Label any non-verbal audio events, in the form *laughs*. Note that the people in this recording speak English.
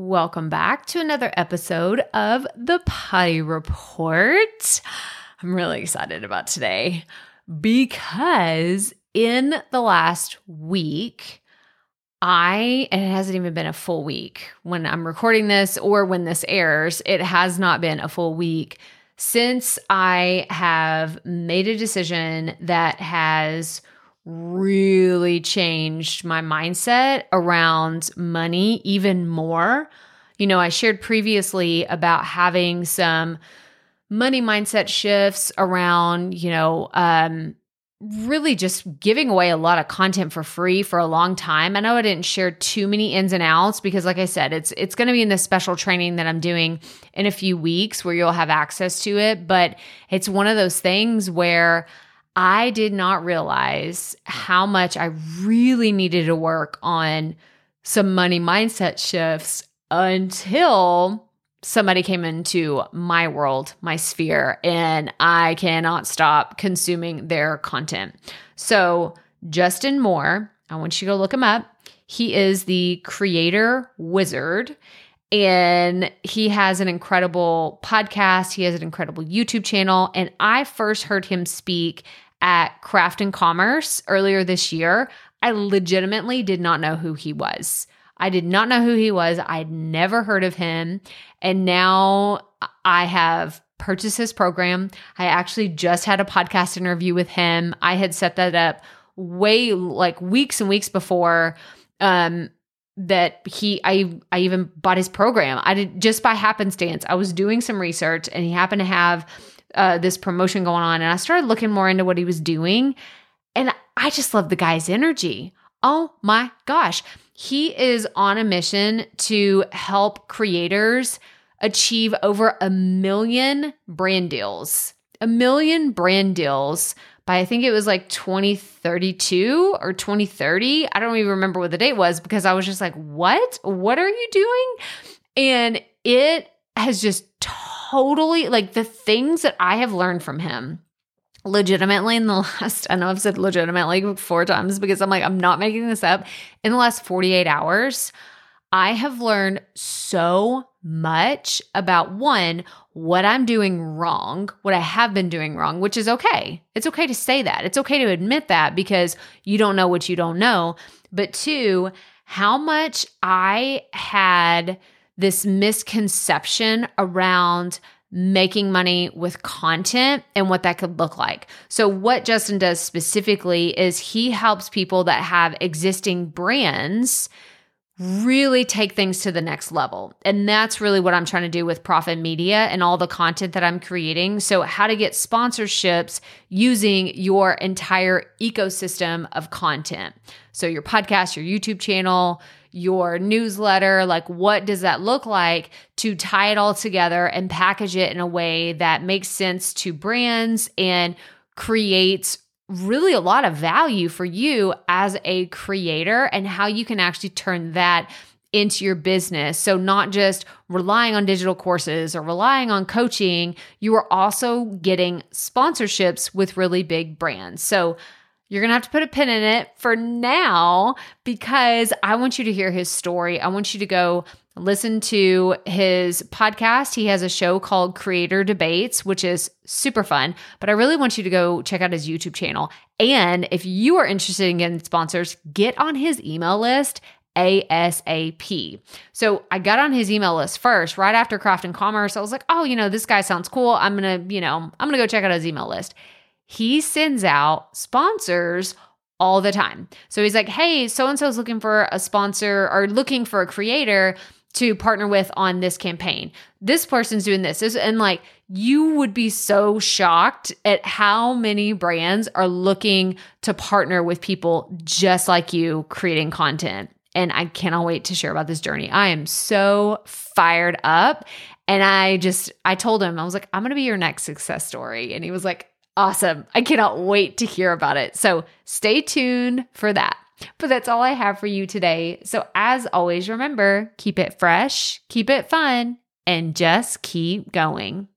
Welcome back to another episode of the Potty Report. I'm really excited about today because in the last week, I, and it hasn't even been a full week when I'm recording this or when this airs, it has not been a full week since I have made a decision that has really changed my mindset around money even more. You know, I shared previously about having some money mindset shifts around, you know, um, really just giving away a lot of content for free for a long time. I know I didn't share too many ins and outs because like I said, it's it's going to be in this special training that I'm doing in a few weeks where you'll have access to it, but it's one of those things where I did not realize how much I really needed to work on some money mindset shifts until somebody came into my world, my sphere, and I cannot stop consuming their content. So, Justin Moore, I want you to go look him up. He is the creator wizard and he has an incredible podcast. He has an incredible YouTube channel. And I first heard him speak at Craft and Commerce earlier this year. I legitimately did not know who he was. I did not know who he was. I'd never heard of him. And now I have purchased his program. I actually just had a podcast interview with him. I had set that up way like weeks and weeks before um that he I I even bought his program. I did just by happenstance. I was doing some research and he happened to have uh, this promotion going on, and I started looking more into what he was doing, and I just love the guy's energy. Oh my gosh, he is on a mission to help creators achieve over a million brand deals, a million brand deals by I think it was like 2032 or 2030. I don't even remember what the date was because I was just like, what? What are you doing? And it has just totally like the things that I have learned from him legitimately in the *laughs* last, I know I've said legitimately four times because I'm like, I'm not making this up. In the last 48 hours, I have learned so much about one, what I'm doing wrong, what I have been doing wrong, which is okay. It's okay to say that. It's okay to admit that because you don't know what you don't know. But two, how much I had this misconception around making money with content and what that could look like. So, what Justin does specifically is he helps people that have existing brands really take things to the next level. And that's really what I'm trying to do with Profit Media and all the content that I'm creating. So, how to get sponsorships using your entire ecosystem of content. So, your podcast, your YouTube channel, your newsletter, like what does that look like to tie it all together and package it in a way that makes sense to brands and creates really a lot of value for you as a creator and how you can actually turn that into your business. So, not just relying on digital courses or relying on coaching, you are also getting sponsorships with really big brands. So, you're going to have to put a pin in it for now because I want you to hear his story. I want you to go listen to his podcast. He has a show called Creator Debates, which is super fun. But I really want you to go check out his YouTube channel. And if you are interested in getting sponsors, get on his email list. ASAP. So I got on his email list first, right after Craft and Commerce. I was like, oh, you know, this guy sounds cool. I'm going to, you know, I'm going to go check out his email list he sends out sponsors all the time. So he's like, hey, so and so is looking for a sponsor or looking for a creator to partner with on this campaign. This person's doing this. And like, you would be so shocked at how many brands are looking to partner with people just like you creating content. And I cannot wait to share about this journey. I am so fired up. And I just, I told him, I was like, I'm going to be your next success story. And he was like, Awesome. I cannot wait to hear about it. So stay tuned for that. But that's all I have for you today. So, as always, remember keep it fresh, keep it fun, and just keep going.